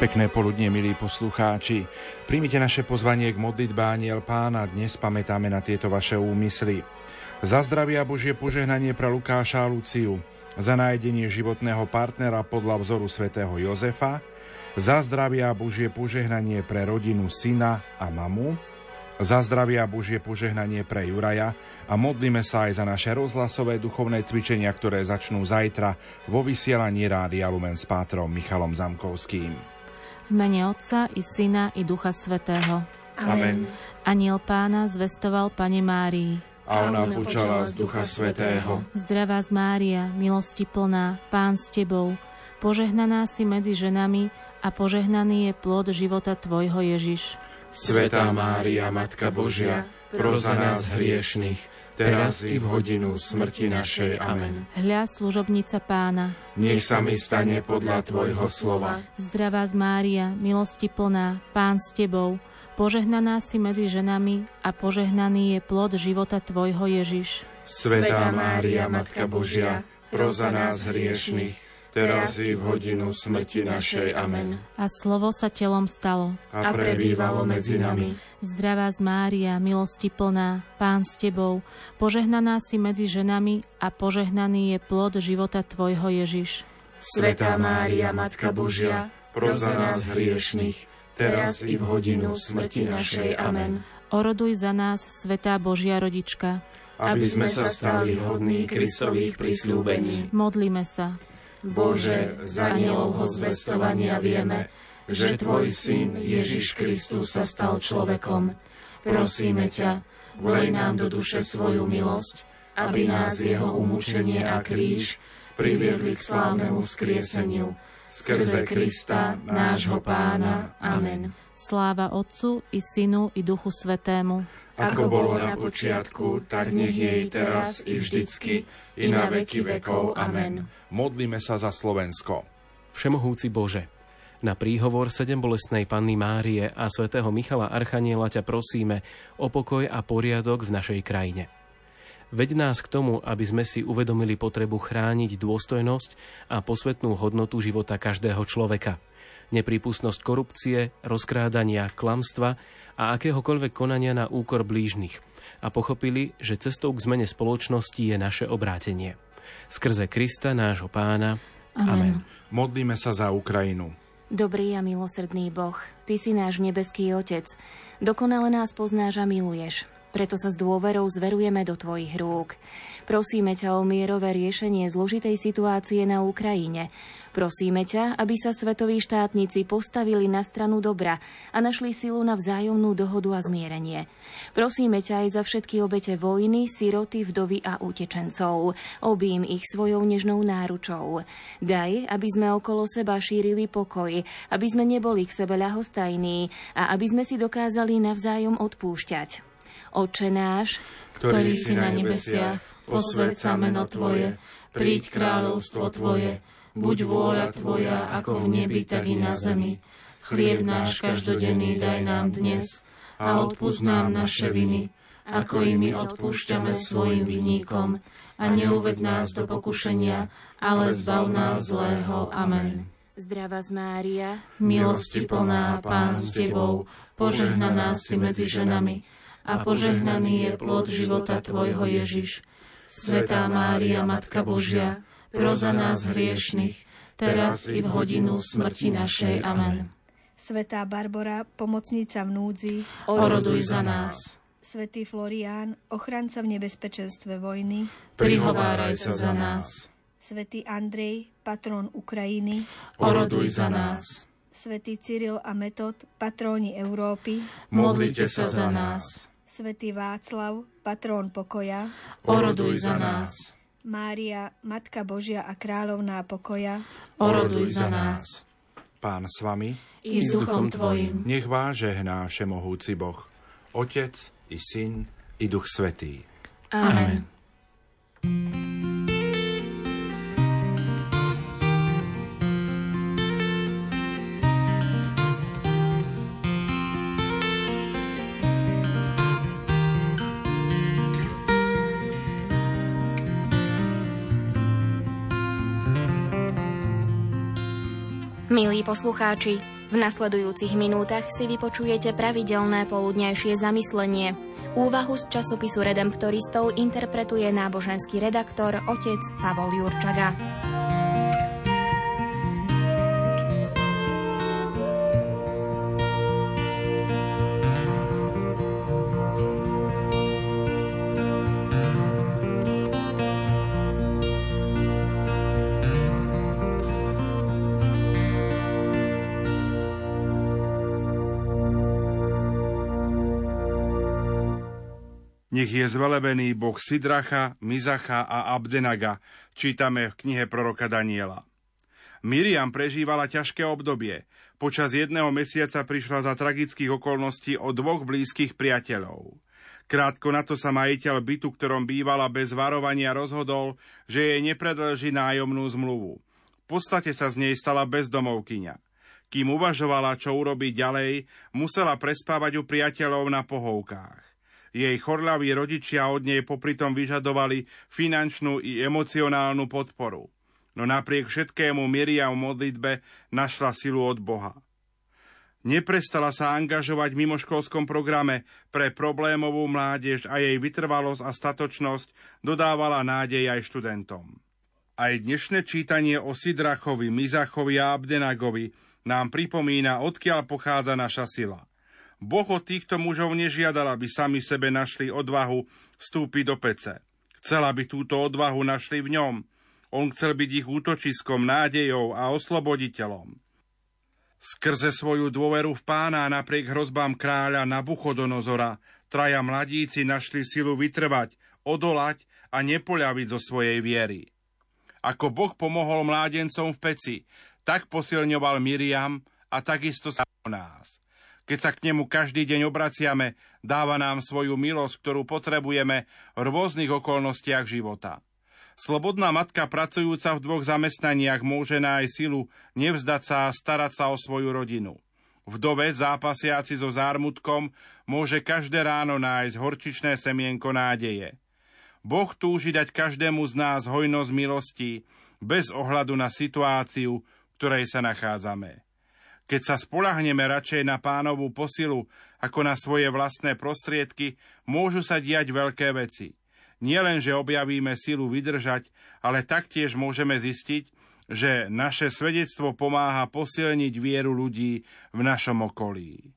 Pekné poludnie, milí poslucháči. Príjmite naše pozvanie k modlitbe Aniel Pána. Dnes pamätáme na tieto vaše úmysly. Za zdravia Božie požehnanie pre Lukáša a Luciu. Za nájdenie životného partnera podľa vzoru svätého Jozefa. Za zdravia Božie požehnanie pre rodinu syna a mamu za zdravia Božie požehnanie pre Juraja a modlíme sa aj za naše rozhlasové duchovné cvičenia, ktoré začnú zajtra vo vysielaní Rádia Lumen s pátrom Michalom Zamkovským. V mene Otca i Syna i Ducha Svetého. Amen. Aniel pána zvestoval Pane Márii. A ona počala z Ducha Svetého. Zdravá z Mária, milosti plná, Pán s Tebou, požehnaná si medzi ženami a požehnaný je plod života Tvojho Ježiš. Svetá Mária, Matka Božia, pros za nás hriešných, teraz i v hodinu smrti našej. Amen. Hľa služobnica pána. Nech sa mi stane podľa Tvojho slova. Zdravá z Mária, milosti plná, Pán s Tebou, požehnaná si medzi ženami a požehnaný je plod života Tvojho Ježiš. Svetá Mária, Matka Božia, pros za nás hriešných, teraz i v hodinu smrti našej. Amen. A slovo sa telom stalo. A prebývalo medzi nami. Zdravá z Mária, milosti plná, Pán s Tebou, požehnaná si medzi ženami a požehnaný je plod života Tvojho Ježiš. Svetá Mária, Matka Božia, pros za nás hriešných, teraz i v hodinu smrti našej. Amen. Oroduj za nás, Svetá Božia Rodička, aby sme sa stali hodní Kristových prisľúbení. modlíme sa. Bože, z anielovho zvestovania vieme, že Tvoj Syn Ježiš Kristus sa stal človekom. Prosíme ťa, vlej nám do duše svoju milosť, aby nás jeho umúčenie a kríž priviedli k slávnemu vzkrieseniu. Skrze Krista, nášho Pána. Amen. Sláva Otcu i Synu i Duchu Svetému. Ako bolo na počiatku, tak nech jej teraz i vždycky, i na veky vekov. Amen. Modlíme sa za Slovensko. Všemohúci Bože, na príhovor sedem bolestnej Panny Márie a svätého Michala Archaniela ťa prosíme o pokoj a poriadok v našej krajine. Veď nás k tomu, aby sme si uvedomili potrebu chrániť dôstojnosť a posvetnú hodnotu života každého človeka. Neprípustnosť korupcie, rozkrádania, klamstva a akéhokoľvek konania na úkor blížnych. A pochopili, že cestou k zmene spoločnosti je naše obrátenie. Skrze Krista, nášho pána. Amen. Modlíme sa za Ukrajinu. Dobrý a milosrdný Boh, Ty si náš nebeský Otec. Dokonale nás poznáš a miluješ. Preto sa s dôverou zverujeme do Tvojich rúk. Prosíme ťa o mierové riešenie zložitej situácie na Ukrajine. Prosíme ťa, aby sa svetoví štátnici postavili na stranu dobra a našli silu na vzájomnú dohodu a zmierenie. Prosíme ťa aj za všetky obete vojny, siroty, vdovy a utečencov. Obím ich svojou nežnou náručou. Daj, aby sme okolo seba šírili pokoj, aby sme neboli k sebe ľahostajní a aby sme si dokázali navzájom odpúšťať. Oče náš, ktorý si na nebesiach, posved sa meno Tvoje, príď kráľovstvo Tvoje, buď vôľa Tvoja ako v nebi, tak i na zemi. Chlieb náš každodenný daj nám dnes a odpúsť nám naše viny, ako i my odpúšťame svojim vinníkom. A neuved nás do pokušenia, ale zbav nás zlého. Amen. Zdravá z Mária, Milosti plná, Pán s Tebou, požehnaná si medzi ženami, a požehnaný je plod života Tvojho Ježiš. Svetá Mária, Matka Božia, pros za nás hriešných, teraz i v hodinu smrti našej. Amen. Svetá Barbara, pomocnica v núdzi, Oroduj za nás. Svetý Florián, ochranca v nebezpečenstve vojny, Prihováraj sa za nás. Svetý Andrej, patrón Ukrajiny, Oroduj za nás. Svetý Cyril a Metod, patróni Európy, Modlite sa za nás. Svetý Václav, patrón pokoja, Oroduj za nás. Mária, Matka Božia a kráľovná pokoja, Oroduj za nás. Pán s vami, I s duchom Tvojim. nech vás žehná všemohúci Boh, Otec i Syn i Duch Svetý. Amen. Milí poslucháči, V nasledujúcich minútach si vypočujete pravidelné poludnejšie zamyslenie. Úvahu z časopisu Redemptoristov interpretuje náboženský redaktor otec Pavol Jurčaga. Nech je zvelebený Boh Sidracha, Mizacha a Abdenaga, čítame v knihe proroka Daniela. Miriam prežívala ťažké obdobie. Počas jedného mesiaca prišla za tragických okolností o dvoch blízkych priateľov. Krátko na to sa majiteľ bytu, ktorom bývala bez varovania, rozhodol, že jej nepredlží nájomnú zmluvu. V podstate sa z nej stala bezdomovkyňa. Kým uvažovala, čo urobiť ďalej, musela prespávať u priateľov na pohovkách. Jej chorlaví rodičia od nej popritom vyžadovali finančnú i emocionálnu podporu. No napriek všetkému Miriam v modlitbe našla silu od Boha. Neprestala sa angažovať v mimoškolskom programe pre problémovú mládež a jej vytrvalosť a statočnosť dodávala nádej aj študentom. Aj dnešné čítanie o Sidrachovi, Mizachovi a Abdenagovi nám pripomína, odkiaľ pochádza naša sila. Boh od týchto mužov nežiadal, aby sami sebe našli odvahu vstúpiť do pece. Chcel, aby túto odvahu našli v ňom. On chcel byť ich útočiskom, nádejou a osloboditeľom. Skrze svoju dôveru v pána napriek hrozbám kráľa Nabuchodonozora traja mladíci našli silu vytrvať, odolať a nepoľaviť zo svojej viery. Ako Boh pomohol mládencom v peci, tak posilňoval Miriam a takisto sa o nás. Keď sa k nemu každý deň obraciame, dáva nám svoju milosť, ktorú potrebujeme v rôznych okolnostiach života. Slobodná matka pracujúca v dvoch zamestnaniach môže nájsť silu nevzdať sa a starať sa o svoju rodinu. Vdovec zápasiaci so zármutkom môže každé ráno nájsť horčičné semienko nádeje. Boh túži dať každému z nás hojnosť milostí, bez ohľadu na situáciu, v ktorej sa nachádzame. Keď sa spolahneme radšej na pánovú posilu ako na svoje vlastné prostriedky, môžu sa diať veľké veci. Nie len, že objavíme silu vydržať, ale taktiež môžeme zistiť, že naše svedectvo pomáha posilniť vieru ľudí v našom okolí.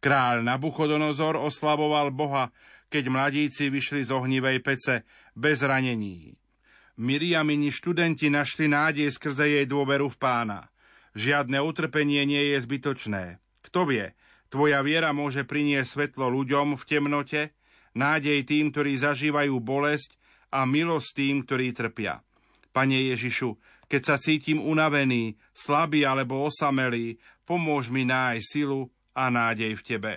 Kráľ Nabuchodonozor oslavoval Boha, keď mladíci vyšli z ohnivej pece bez ranení. Miriamini študenti našli nádej skrze jej dôveru v pána – Žiadne utrpenie nie je zbytočné. Kto vie, tvoja viera môže priniesť svetlo ľuďom v temnote, nádej tým, ktorí zažívajú bolesť a milosť tým, ktorí trpia. Pane Ježišu, keď sa cítim unavený, slabý alebo osamelý, pomôž mi nájsť silu a nádej v Tebe.